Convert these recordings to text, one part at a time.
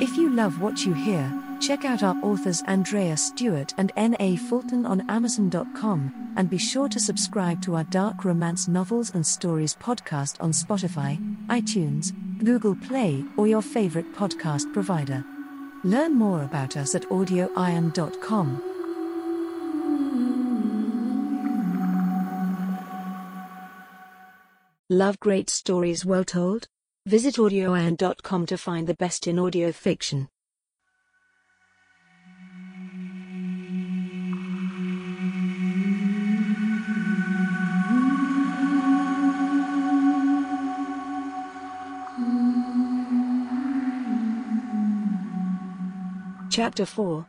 If you love what you hear, check out our authors Andreya Stuart and N.A. Fulton on Amazon.com, and be sure to subscribe to our dark romance novels and stories podcast on Spotify, iTunes, Google Play, or your favorite podcast provider. Learn more about us at audioiron.com. Love great stories well told? Visit audioiron.com to find the best in audio fiction. Chapter 4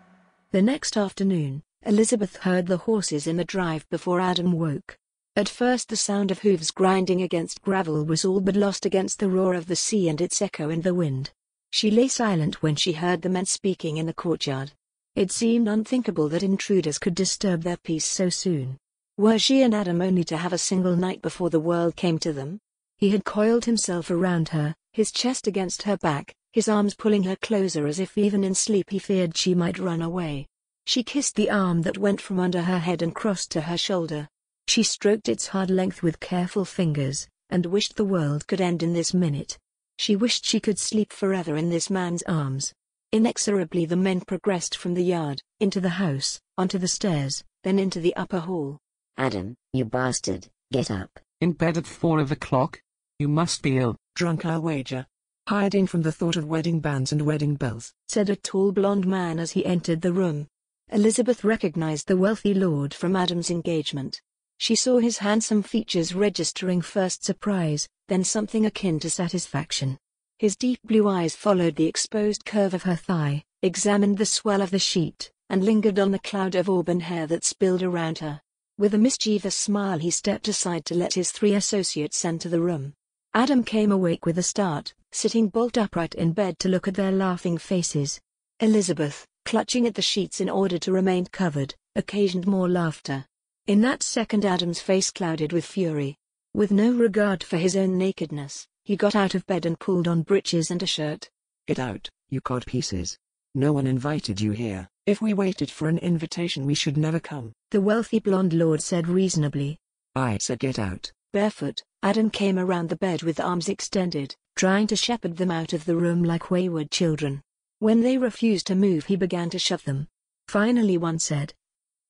The next afternoon, Elizabeth heard the horses in the drive before Adam woke. At first the sound of hooves grinding against gravel was all but lost against the roar of the sea and its echo in the wind. She lay silent when she heard the men speaking in the courtyard. It seemed unthinkable that intruders could disturb their peace so soon. Were she and Adam only to have a single night before the world came to them? He had coiled himself around her, his chest against her back, his arms pulling her closer as if even in sleep he feared she might run away. She kissed the arm that went from under her head and crossed to her shoulder. She stroked its hard length with careful fingers, and wished the world could end in this minute. She wished she could sleep forever in this man's arms. Inexorably the men progressed from the yard, into the house, onto the stairs, then into the upper hall. Adam, you bastard, get up. In bed at four o'clock? You must be ill. Drunk I'll wager. Hiding from the thought of wedding bands and wedding bells, said a tall blond man as he entered the room. Elizabeth recognized the wealthy lord from Adam's engagement. She saw his handsome features registering first surprise, then something akin to satisfaction. His deep blue eyes followed the exposed curve of her thigh, examined the swell of the sheet, and lingered on the cloud of auburn hair that spilled around her. With a mischievous smile he stepped aside to let his three associates enter the room. Adam came awake with a start, sitting bolt upright in bed to look at their laughing faces. Elizabeth, clutching at the sheets in order to remain covered, occasioned more laughter. In that second Adam's face clouded with fury. With no regard for his own nakedness, he got out of bed and pulled on breeches and a shirt. Get out, you cod pieces. No one invited you here. If we waited for an invitation we should never come. The wealthy blonde lord said reasonably. I said get out. Barefoot, Adam came around the bed with arms extended, trying to shepherd them out of the room like wayward children. When they refused to move he began to shove them. Finally one said,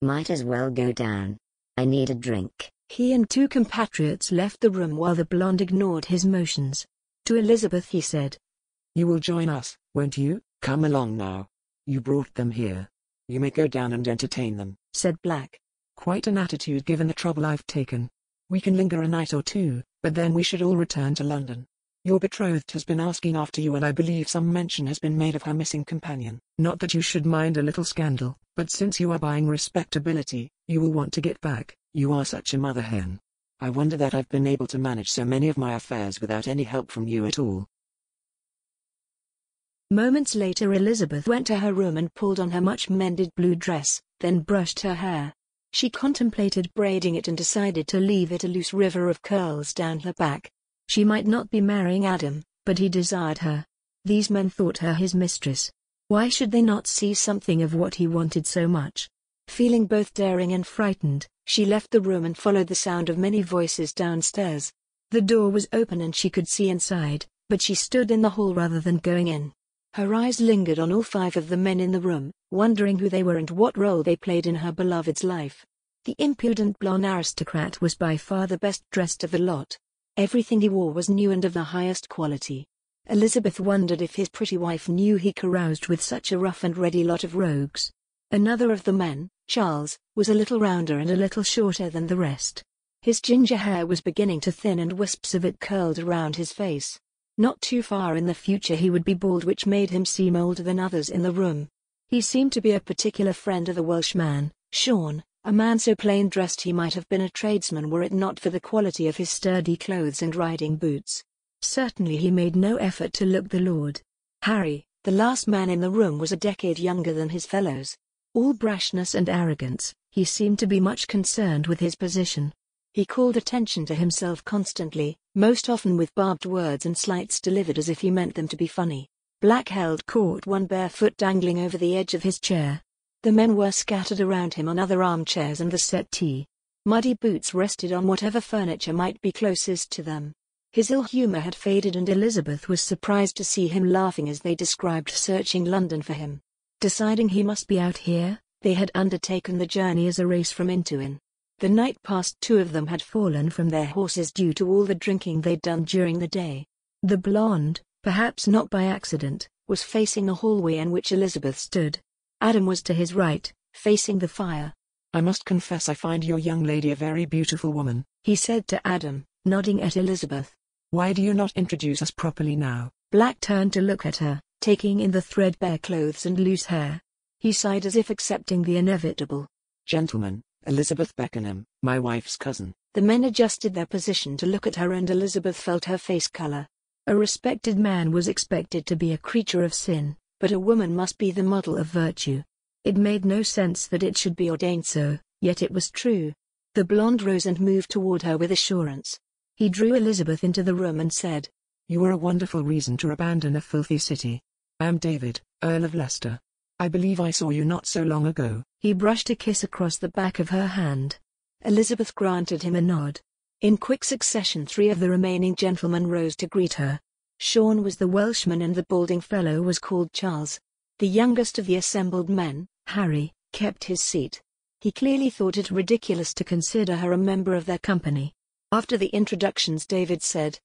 Might as well go down. I need a drink. He and two compatriots left the room while the blonde ignored his motions. To Elizabeth he said, You will join us, won't you? Come along now. You brought them here. You may go down and entertain them, said Black. Quite an attitude given the trouble I've taken. We can linger a night or two, but then we should all return to London. Your betrothed has been asking after you and I believe some mention has been made of her missing companion. Not that you should mind a little scandal, but since you are buying respectability, you will want to get back. You are such a mother hen. I wonder that I've been able to manage so many of my affairs without any help from you at all. Moments later Elizabeth went to her room and pulled on her much-mended blue dress, then brushed her hair. She contemplated braiding it and decided to leave it a loose river of curls down her back. She might not be marrying Adam, but he desired her. These men thought her his mistress. Why should they not see something of what he wanted so much? Feeling both daring and frightened, she left the room and followed the sound of many voices downstairs. The door was open and she could see inside, but she stood in the hall rather than going in. Her eyes lingered on all five of the men in the room, wondering who they were and what role they played in her beloved's life. The impudent blonde aristocrat was by far the best dressed of the lot. Everything he wore was new and of the highest quality. Elizabeth wondered if his pretty wife knew he caroused with such a rough and ready lot of rogues. Another of the men, Charles, was a little rounder and a little shorter than the rest. His ginger hair was beginning to thin and wisps of it curled around his face. Not too far in the future he would be bald which made him seem older than others in the room. He seemed to be a particular friend of the Welshman, Sean, a man so plain dressed he might have been a tradesman were it not for the quality of his sturdy clothes and riding boots. Certainly he made no effort to look the lord. Harry, the last man in the room was a decade younger than his fellows. All brashness and arrogance, he seemed to be much concerned with his position. He called attention to himself constantly, most often with barbed words and slights delivered as if he meant them to be funny. Black held caught one bare foot dangling over the edge of his chair. The men were scattered around him on other armchairs and the settee. Muddy boots rested on whatever furniture might be closest to them. His ill humor had faded and Elizabeth was surprised to see him laughing as they described searching London for him. Deciding he must be out here, they had undertaken the journey as a race from Intuin. The night past two of them had fallen from their horses due to all the drinking they'd done during the day. The blonde, perhaps not by accident, was facing the hallway in which Elizabeth stood. Adam was to his right, facing the fire. I must confess I find your young lady a very beautiful woman, he said to Adam, nodding at Elizabeth. Why do you not introduce us properly now? Black turned to look at her, taking in the threadbare clothes and loose hair. He sighed as if accepting the inevitable. Gentlemen, Elizabeth Beckenham, my wife's cousin. The men adjusted their position to look at her and Elizabeth felt her face color. A respected man was expected to be a creature of sin, but a woman must be the model of virtue. It made no sense that it should be ordained so, yet it was true. The blonde rose and moved toward her with assurance. He drew Elizabeth into the room and said, You are a wonderful reason to abandon a filthy city. I am David, Earl of Leicester. I believe I saw you not so long ago. He brushed a kiss across the back of her hand. Elizabeth granted him a nod. In quick succession three of the remaining gentlemen rose to greet her. Sean was the Welshman and the balding fellow was called Charles. The youngest of the assembled men, Harry, kept his seat. He clearly thought it ridiculous to consider her a member of their company. After the introductions David said,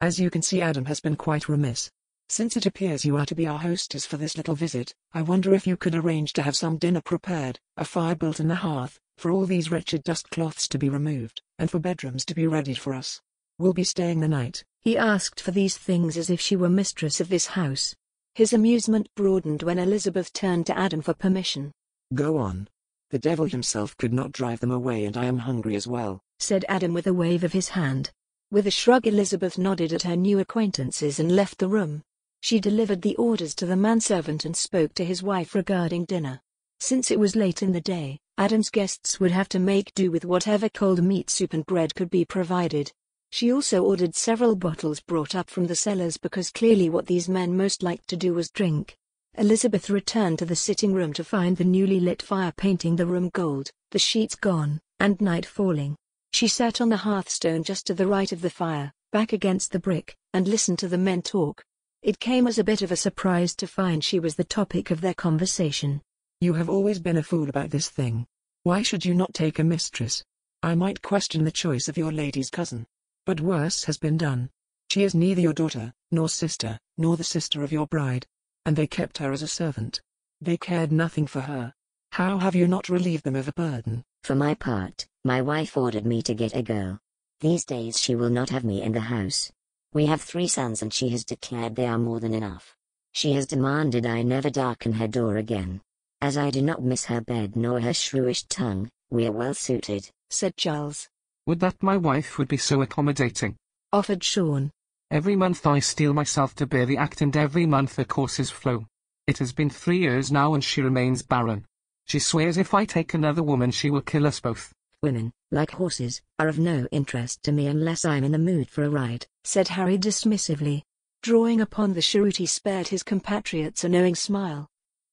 As you can see Adam has been quite remiss. Since it appears you are to be our hostess for this little visit, I wonder if you could arrange to have some dinner prepared, a fire built in the hearth, for all these wretched dust cloths to be removed, and for bedrooms to be readied for us. We'll be staying the night. He asked for these things as if she were mistress of this house. His amusement broadened when Elizabeth turned to Adam for permission. Go on. The devil himself could not drive them away and I am hungry as well, said Adam with a wave of his hand. With a shrug Elizabeth nodded at her new acquaintances and left the room. She delivered the orders to the manservant and spoke to his wife regarding dinner. Since it was late in the day, Adam's guests would have to make do with whatever cold meat soup and bread could be provided. She also ordered several bottles brought up from the cellars because clearly what these men most liked to do was drink. Elizabeth returned to the sitting room to find the newly lit fire painting the room gold, the sheets gone, and night falling. She sat on the hearthstone just to the right of the fire, back against the brick, and listened to the men talk. It came as a bit of a surprise to find she was the topic of their conversation. You have always been a fool about this thing. Why should you not take a mistress? I might question the choice of your lady's cousin. But worse has been done. She is neither your daughter, nor sister, nor the sister of your bride. And they kept her as a servant. They cared nothing for her. How have you not relieved them of a burden? For my part, my wife ordered me to get a girl. These days she will not have me in the house. We have three sons and she has declared they are more than enough. She has demanded I never darken her door again. As I do not miss her bed nor her shrewish tongue, we are well suited, said Charles. Would that my wife would be so accommodating. Offered Sean. Every month I steel myself to bear the act and every month the courses flow. It has been three years now and she remains barren. She swears if I take another woman she will kill us both. Women, like horses, are of no interest to me unless I'm in the mood for a ride, said Harry dismissively. Drawing upon the cheroot he spared his compatriots a knowing smile.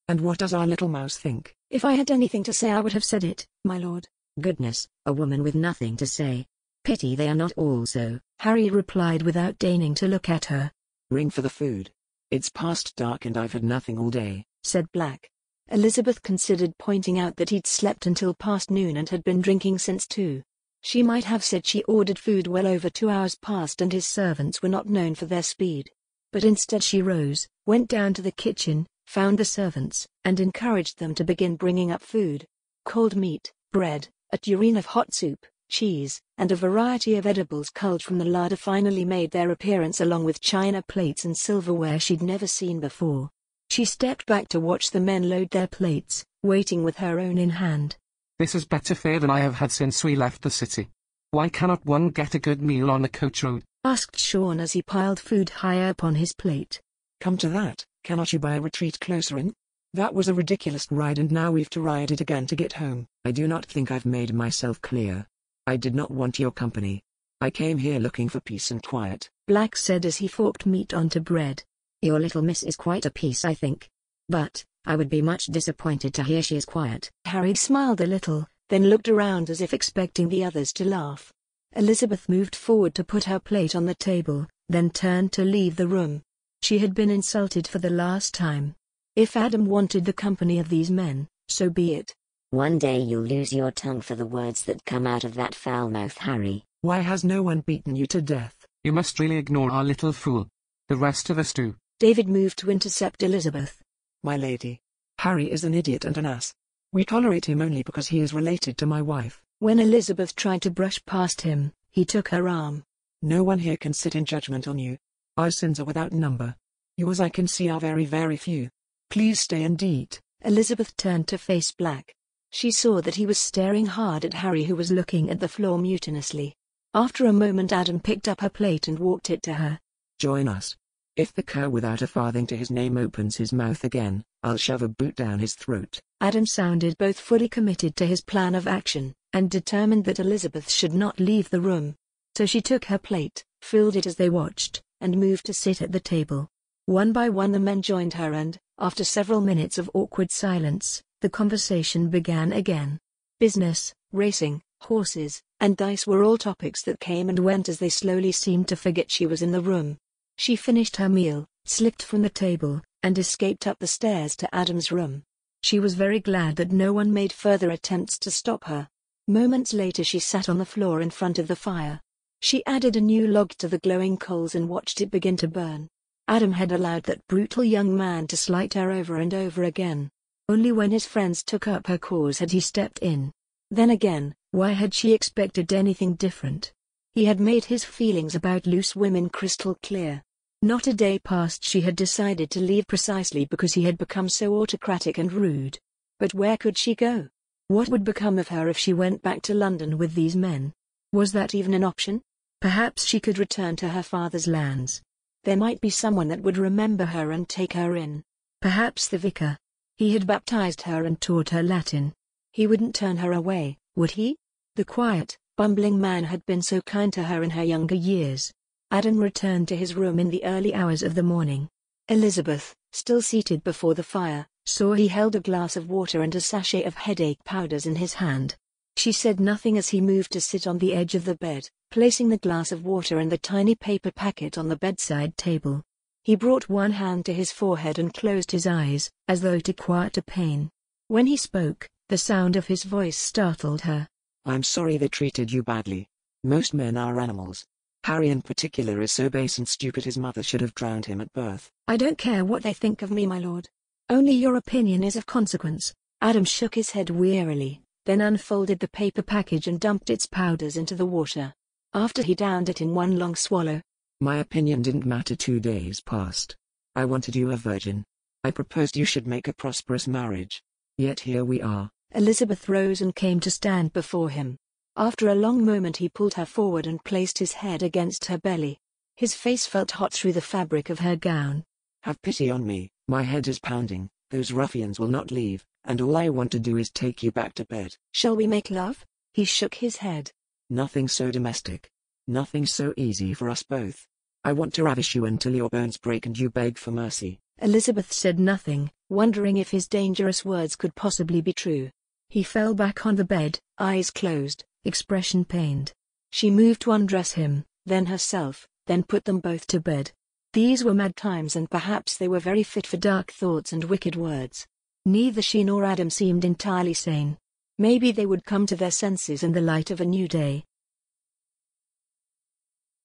And what does our little mouse think? If I had anything to say I would have said it, my lord. Goodness, a woman with nothing to say. Pity they are not all so. Harry replied without deigning to look at her. Ring for the food. It's past dark and I've had nothing all day, said Black. Elizabeth considered pointing out that he'd slept until past noon and had been drinking since two. She might have said she ordered food well over two hours past and his servants were not known for their speed. But instead she rose, went down to the kitchen, found the servants, and encouraged them to begin bringing up food. Cold meat, bread, a tureen of hot soup, cheese, and a variety of edibles culled from the larder finally made their appearance along with china plates and silverware she'd never seen before. She stepped back to watch the men load their plates, waiting with her own in hand. This is better fare than I have had since we left the city. Why cannot one get a good meal on the coach road? asked Sean as he piled food higher upon his plate. Come to that, cannot you buy a retreat closer in? That was a ridiculous ride and now we've to ride it again to get home. I do not think I've made myself clear. I did not want your company. I came here looking for peace and quiet. Black said as he forked meat onto bread. Your little miss is quite a piece I think. But, I would be much disappointed to hear she is quiet. Harry smiled a little, then looked around as if expecting the others to laugh. Elizabeth moved forward to put her plate on the table, then turned to leave the room. She had been insulted for the last time. If Adam wanted the company of these men, so be it. One day you'll lose your tongue for the words that come out of that foul mouth, Harry. Why has no one beaten you to death? You must really ignore our little fool. The rest of us do. David moved to intercept Elizabeth. My lady. Harry is an idiot and an ass. We tolerate him only because he is related to my wife. When Elizabeth tried to brush past him, he took her arm. No one here can sit in judgment on you. Our sins are without number. Yours I can see are very very few. Please stay and eat. Elizabeth turned to face Black. She saw that he was staring hard at Harry who was looking at the floor mutinously. After a moment Adam picked up her plate and walked it to her. Join us. If the cur without a farthing to his name opens his mouth again, I'll shove a boot down his throat. Adam sounded both fully committed to his plan of action, and determined that Elizabeth should not leave the room. So she took her plate, filled it as they watched, and moved to sit at the table. One by one the men joined her and, after several minutes of awkward silence, the conversation began again. Business, racing, horses, and dice were all topics that came and went as they slowly seemed to forget she was in the room. She finished her meal, slipped from the table, and escaped up the stairs to Adam's room. She was very glad that no one made further attempts to stop her. Moments later she sat on the floor in front of the fire. She added a new log to the glowing coals and watched it begin to burn. Adam had allowed that brutal young man to slight her over and over again. Only when his friends took up her cause had he stepped in. Then again, why had she expected anything different? He had made his feelings about loose women crystal clear. Not a day passed she had decided to leave precisely because he had become so autocratic and rude. But where could she go? What would become of her if she went back to London with these men? Was that even an option? Perhaps she could return to her father's lands. There might be someone that would remember her and take her in. Perhaps the vicar. He had baptized her and taught her Latin. He wouldn't turn her away, would he? The quiet, bumbling man had been so kind to her in her younger years. Adam returned to his room in the early hours of the morning. Elizabeth, still seated before the fire, saw he held a glass of water and a sachet of headache powders in his hand. She said nothing as he moved to sit on the edge of the bed, placing the glass of water and the tiny paper packet on the bedside table. He brought one hand to his forehead and closed his eyes, as though to quiet a pain. When he spoke, the sound of his voice startled her. I'm sorry they treated you badly. Most men are animals. Harry in particular is so base and stupid his mother should have drowned him at birth. I don't care what they think of me, my lord. Only your opinion is of consequence. Adam shook his head wearily, then unfolded the paper package and dumped its powders into the water. After he downed it in one long swallow, My opinion didn't matter two days past. I wanted you a virgin. I proposed you should make a prosperous marriage. Yet here we are. Elizabeth rose and came to stand before him. After a long moment he pulled her forward and placed his head against her belly. His face felt hot through the fabric of her gown. Have pity on me, my head is pounding, those ruffians will not leave, and all I want to do is take you back to bed. Shall we make love? He shook his head. Nothing so domestic. Nothing so easy for us both. I want to ravish you until your bones break and you beg for mercy. Elizabeth said nothing, wondering if his dangerous words could possibly be true. He fell back on the bed, eyes closed, expression pained. She moved to undress him, then herself, then put them both to bed. These were mad times and perhaps they were very fit for dark thoughts and wicked words. Neither she nor Adam seemed entirely sane. Maybe they would come to their senses in the light of a new day.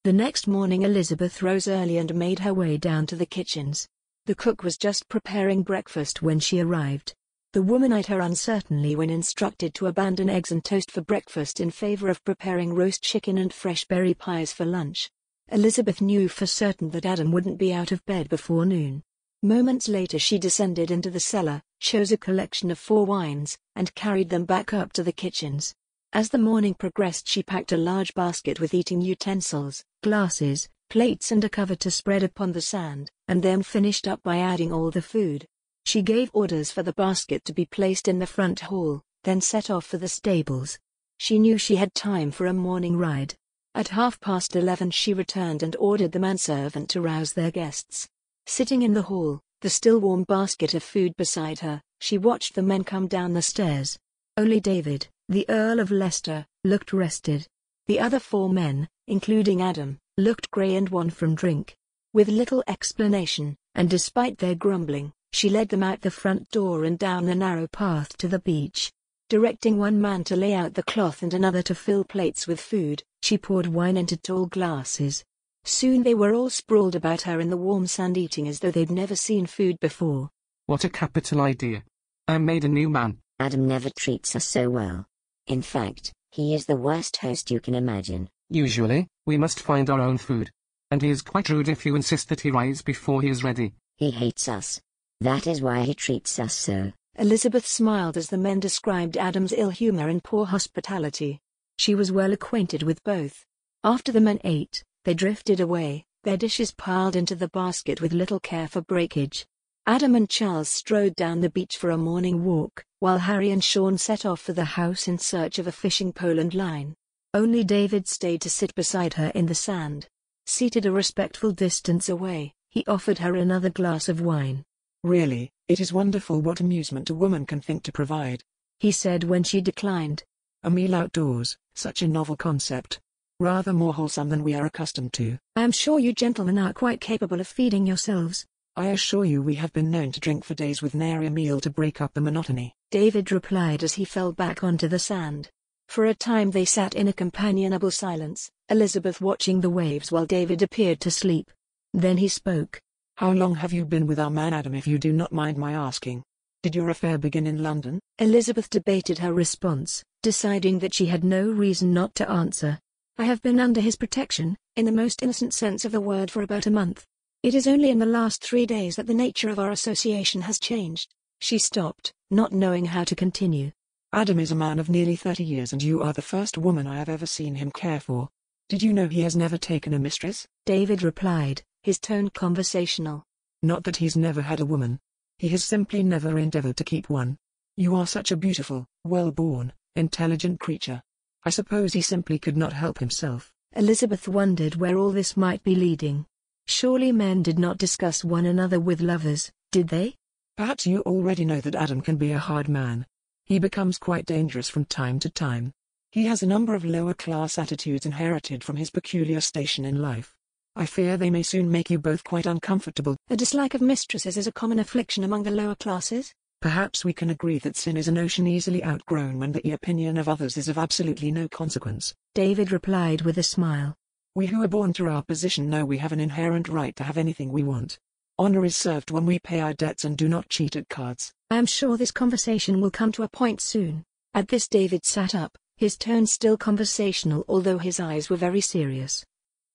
The next morning Elizabeth rose early and made her way down to the kitchens. The cook was just preparing breakfast when she arrived. The woman eyed her uncertainly when instructed to abandon eggs and toast for breakfast in favor of preparing roast chicken and fresh berry pies for lunch. Elizabeth knew for certain that Adam wouldn't be out of bed before noon. Moments later she descended into the cellar, chose a collection of four wines, and carried them back up to the kitchens. As the morning progressed she packed a large basket with eating utensils, glasses, plates and a cover to spread upon the sand, and then finished up by adding all the food. She gave orders for the basket to be placed in the front hall, then set off for the stables. She knew she had time for a morning ride. At half past eleven she returned and ordered the manservant to rouse their guests. Sitting in the hall, the still warm basket of food beside her, she watched the men come down the stairs. Only David, the Earl of Leicester, looked rested. The other four men, including Adam, looked grey and wan from drink. With little explanation, and despite their grumbling, she led them out the front door and down the narrow path to the beach. Directing one man to lay out the cloth and another to fill plates with food, she poured wine into tall glasses. Soon they were all sprawled about her in the warm sand eating as though they'd never seen food before. What a capital idea. I'm made a new man. Adam never treats us so well. In fact, he is the worst host you can imagine. Usually, we must find our own food. And he is quite rude if you insist that he rise before he is ready. He hates us. That is why he treats us so. Elizabeth smiled as the men described Adam's ill humor and poor hospitality. She was well acquainted with both. After the men ate, they drifted away, their dishes piled into the basket with little care for breakage. Adam and Charles strode down the beach for a morning walk, while Harry and Sean set off for the house in search of a fishing pole and line. Only David stayed to sit beside her in the sand. Seated a respectful distance away, he offered her another glass of wine. Really, it is wonderful what amusement a woman can think to provide. He said when she declined. A meal outdoors, such a novel concept. Rather more wholesome than we are accustomed to. I am sure you gentlemen are quite capable of feeding yourselves. I assure you we have been known to drink for days with nary a meal to break up the monotony. David replied as he fell back onto the sand. For a time they sat in a companionable silence, Elizabeth watching the waves while David appeared to sleep. Then he spoke. How long have you been with our man Adam if you do not mind my asking? Did your affair begin in London? Elizabeth debated her response, deciding that she had no reason not to answer. I have been under his protection, in the most innocent sense of the word for about a month. It is only in the last three days that the nature of our association has changed. She stopped, not knowing how to continue. Adam is a man of nearly 30 years and you are the first woman I have ever seen him care for. Did you know he has never taken a mistress? David replied, his tone conversational. Not that he's never had a woman. He has simply never endeavored to keep one. You are such a beautiful, well-born, intelligent creature. I suppose he simply could not help himself. Elizabeth wondered where all this might be leading. Surely men did not discuss one another with lovers, did they? Perhaps you already know that Adam can be a hard man. He becomes quite dangerous from time to time. He has a number of lower-class attitudes inherited from his peculiar station in life. I fear they may soon make you both quite uncomfortable. A dislike of mistresses is a common affliction among the lower classes. Perhaps we can agree that sin is a notion easily outgrown when the opinion of others is of absolutely no consequence. David replied with a smile. We who are born to our position know we have an inherent right to have anything we want. Honor is served when we pay our debts and do not cheat at cards. I am sure this conversation will come to a point soon. At this David sat up, his tone still conversational although his eyes were very serious.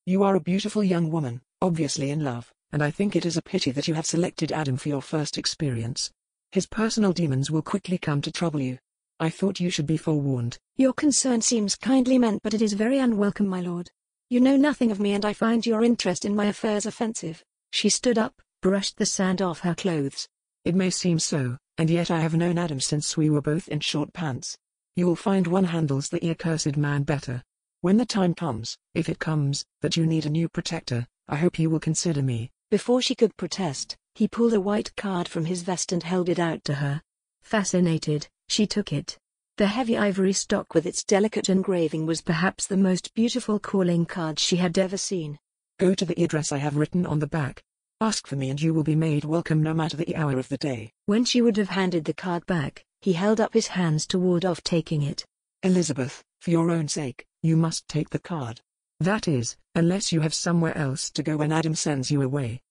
You are a beautiful young woman, obviously in love, and I think it is a pity that you have selected Adam for your first experience. His personal demons will quickly come to trouble you. I thought you should be forewarned. Your concern seems kindly meant but it is very unwelcome my lord. You know nothing of me and I find your interest in my affairs offensive. She stood up, brushed the sand off her clothes. It may seem so, and yet I have known Adam since we were both in short pants. You will find one handles the accursed man better. When the time comes, if it comes, that you need a new protector, I hope you will consider me. Before she could protest, he pulled a white card from his vest and held it out to her. Fascinated, she took it. The heavy ivory stock with its delicate engraving was perhaps the most beautiful calling card she had ever seen. Go to the address I have written on the back. Ask for me and you will be made welcome no matter the hour of the day. When she would have handed the card back, he held up his hands to ward off taking it. Elizabeth, for your own sake, you must take the card. That is, unless you have somewhere else to go when Adam sends you away.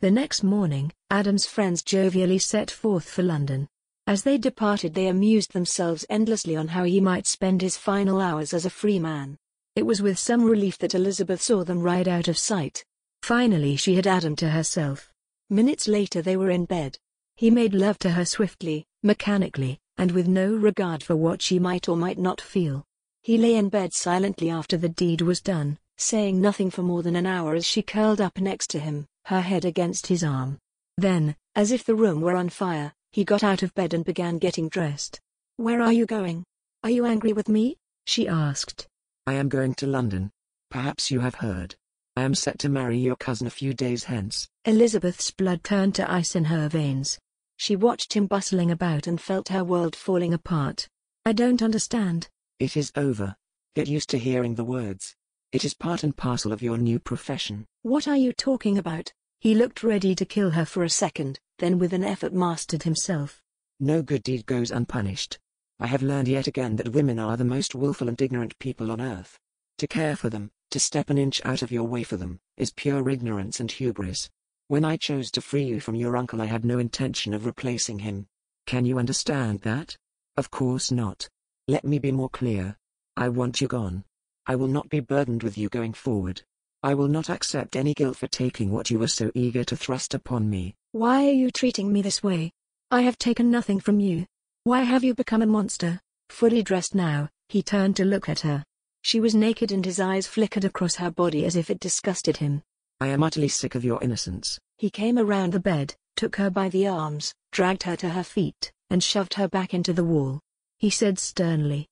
The next morning, Adam's friends jovially set forth for London. As they departed they amused themselves endlessly on how he might spend his final hours as a free man. It was with some relief that Elizabeth saw them ride out of sight. Finally she had Adam to herself. Minutes later they were in bed. He made love to her swiftly, mechanically, and with no regard for what she might or might not feel. He lay in bed silently after the deed was done, saying nothing for more than an hour as she curled up next to him, her head against his arm. Then, as if the room were on fire, he got out of bed and began getting dressed. Where are you going? Are you angry with me? she asked. I am going to London. Perhaps you have heard. I am set to marry your cousin a few days hence. Elizabeth's blood turned to ice in her veins. She watched him bustling about and felt her world falling apart. I don't understand. It is over. Get used to hearing the words. It is part and parcel of your new profession. What are you talking about? He looked ready to kill her for a second, then with an effort mastered himself. No good deed goes unpunished. I have learned yet again that women are the most willful and ignorant people on earth. To care for them, to step an inch out of your way for them, is pure ignorance and hubris. When I chose to free you from your uncle, I had no intention of replacing him. Can you understand that? Of course not. Let me be more clear. I want you gone. I will not be burdened with you going forward. I will not accept any guilt for taking what you were so eager to thrust upon me. Why are you treating me this way? I have taken nothing from you. Why have you become a monster? Fully dressed now, he turned to look at her. She was naked and his eyes flickered across her body as if it disgusted him. I am utterly sick of your innocence. He came around the bed, took her by the arms, dragged her to her feet, and shoved her back into the wall. He said sternly,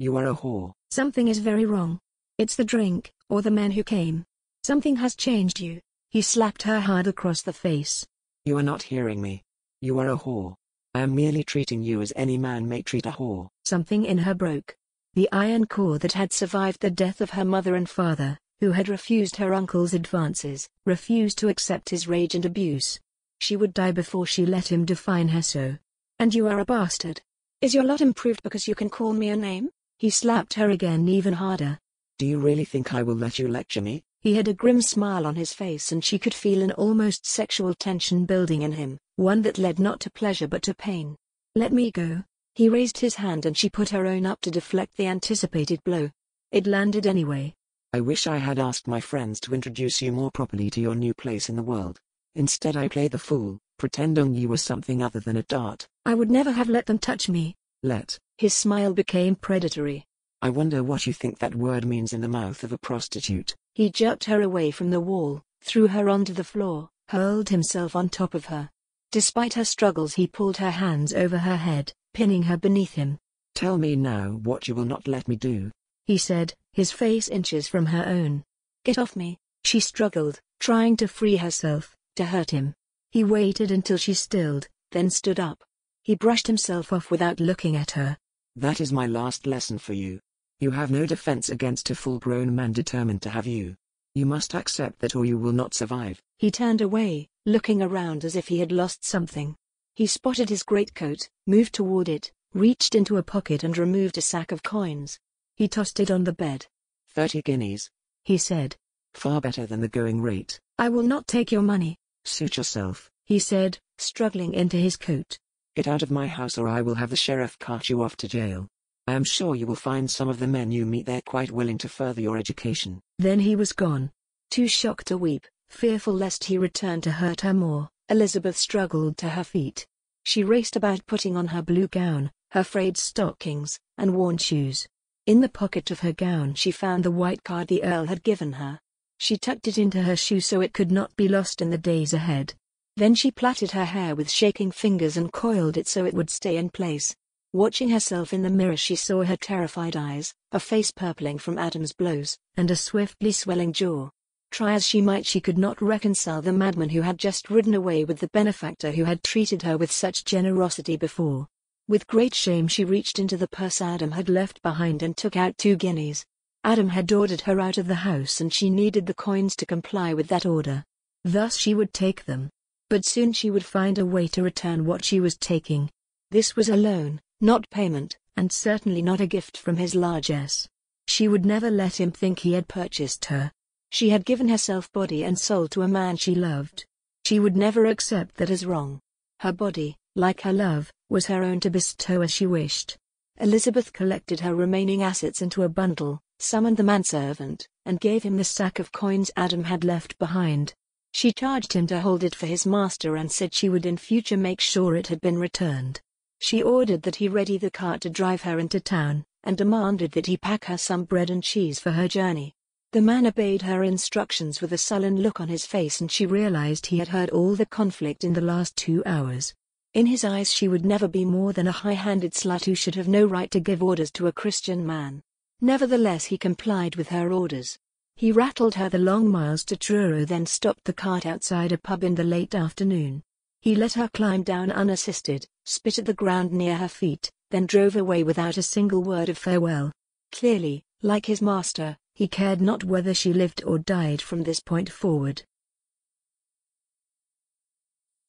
You are a whore. Something is very wrong. It's the drink, or the man who came. Something has changed you. He slapped her hard across the face. You are not hearing me. You are a whore. I am merely treating you as any man may treat a whore. Something in her broke. The iron core that had survived the death of her mother and father, who had refused her uncle's advances, refused to accept his rage and abuse. She would die before she let him define her so. And you are a bastard. Is your lot improved because you can call me a name? He slapped her again even harder. Do you really think I will let you lecture me? He had a grim smile on his face and she could feel an almost sexual tension building in him, one that led not to pleasure but to pain. Let me go. He raised his hand and she put her own up to deflect the anticipated blow. It landed anyway. I wish I had asked my friends to introduce you more properly to your new place in the world. Instead I play the fool, pretending you were something other than a dart. I would never have let them touch me. Let. His smile became predatory. I wonder what you think that word means in the mouth of a prostitute. He jerked her away from the wall, threw her onto the floor, hurled himself on top of her. Despite her struggles he pulled her hands over her head, pinning her beneath him. Tell me now what you will not let me do. He said, his face inches from her own. Get off me. She struggled, trying to free herself, to hurt him. He waited until she stilled, then stood up. He brushed himself off without looking at her. That is my last lesson for you. You have no defense against a full-grown man determined to have you. You must accept that or you will not survive. He turned away, looking around as if he had lost something. He spotted his greatcoat, moved toward it, reached into a pocket and removed a sack of coins. He tossed it on the bed. Thirty guineas. He said. Far better than the going rate. I will not take your money. Suit yourself. He said, struggling into his coat. Get out of my house or I will have the sheriff cart you off to jail. I am sure you will find some of the men you meet there quite willing to further your education. Then he was gone. Too shocked to weep, fearful lest he return to hurt her more, Elizabeth struggled to her feet. She raced about putting on her blue gown, her frayed stockings, and worn shoes. In the pocket of her gown she found the white card the Earl had given her. She tucked it into her shoe so it could not be lost in the days ahead. Then she plaited her hair with shaking fingers and coiled it so it would stay in place. Watching herself in the mirror she saw her terrified eyes, a face purpling from Adam's blows, and a swiftly swelling jaw. Try as she might she could not reconcile the madman who had just ridden away with the benefactor who had treated her with such generosity before. With great shame she reached into the purse Adam had left behind and took out two guineas. Adam had ordered her out of the house and she needed the coins to comply with that order. Thus she would take them. But soon she would find a way to return what she was taking. This was a loan, not payment, and certainly not a gift from his largesse. She would never let him think he had purchased her. She had given herself body and soul to a man she loved. She would never accept that as wrong. Her body, like her love, was her own to bestow as she wished. Elizabeth collected her remaining assets into a bundle, summoned the manservant, and gave him the sack of coins Adam had left behind. She charged him to hold it for his master and said she would in future make sure it had been returned. She ordered that he ready the cart to drive her into town, and demanded that he pack her some bread and cheese for her journey. The man obeyed her instructions with a sullen look on his face and she realized he had heard all the conflict in the last two hours. In his eyes she would never be more than a high-handed slut who should have no right to give orders to a Christian man. Nevertheless he complied with her orders. He rattled her the long miles to Truro then stopped the cart outside a pub in the late afternoon. He let her climb down unassisted, spit at the ground near her feet, then drove away without a single word of farewell. Clearly, like his master, he cared not whether she lived or died from this point forward.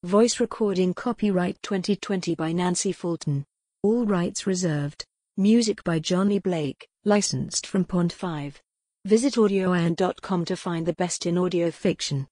Voice recording copyright 2020 by Nancy Fulton. All rights reserved. Music by Johnny Blake, licensed from Pond 5. Visit audioiron.com to find the best in audio fiction.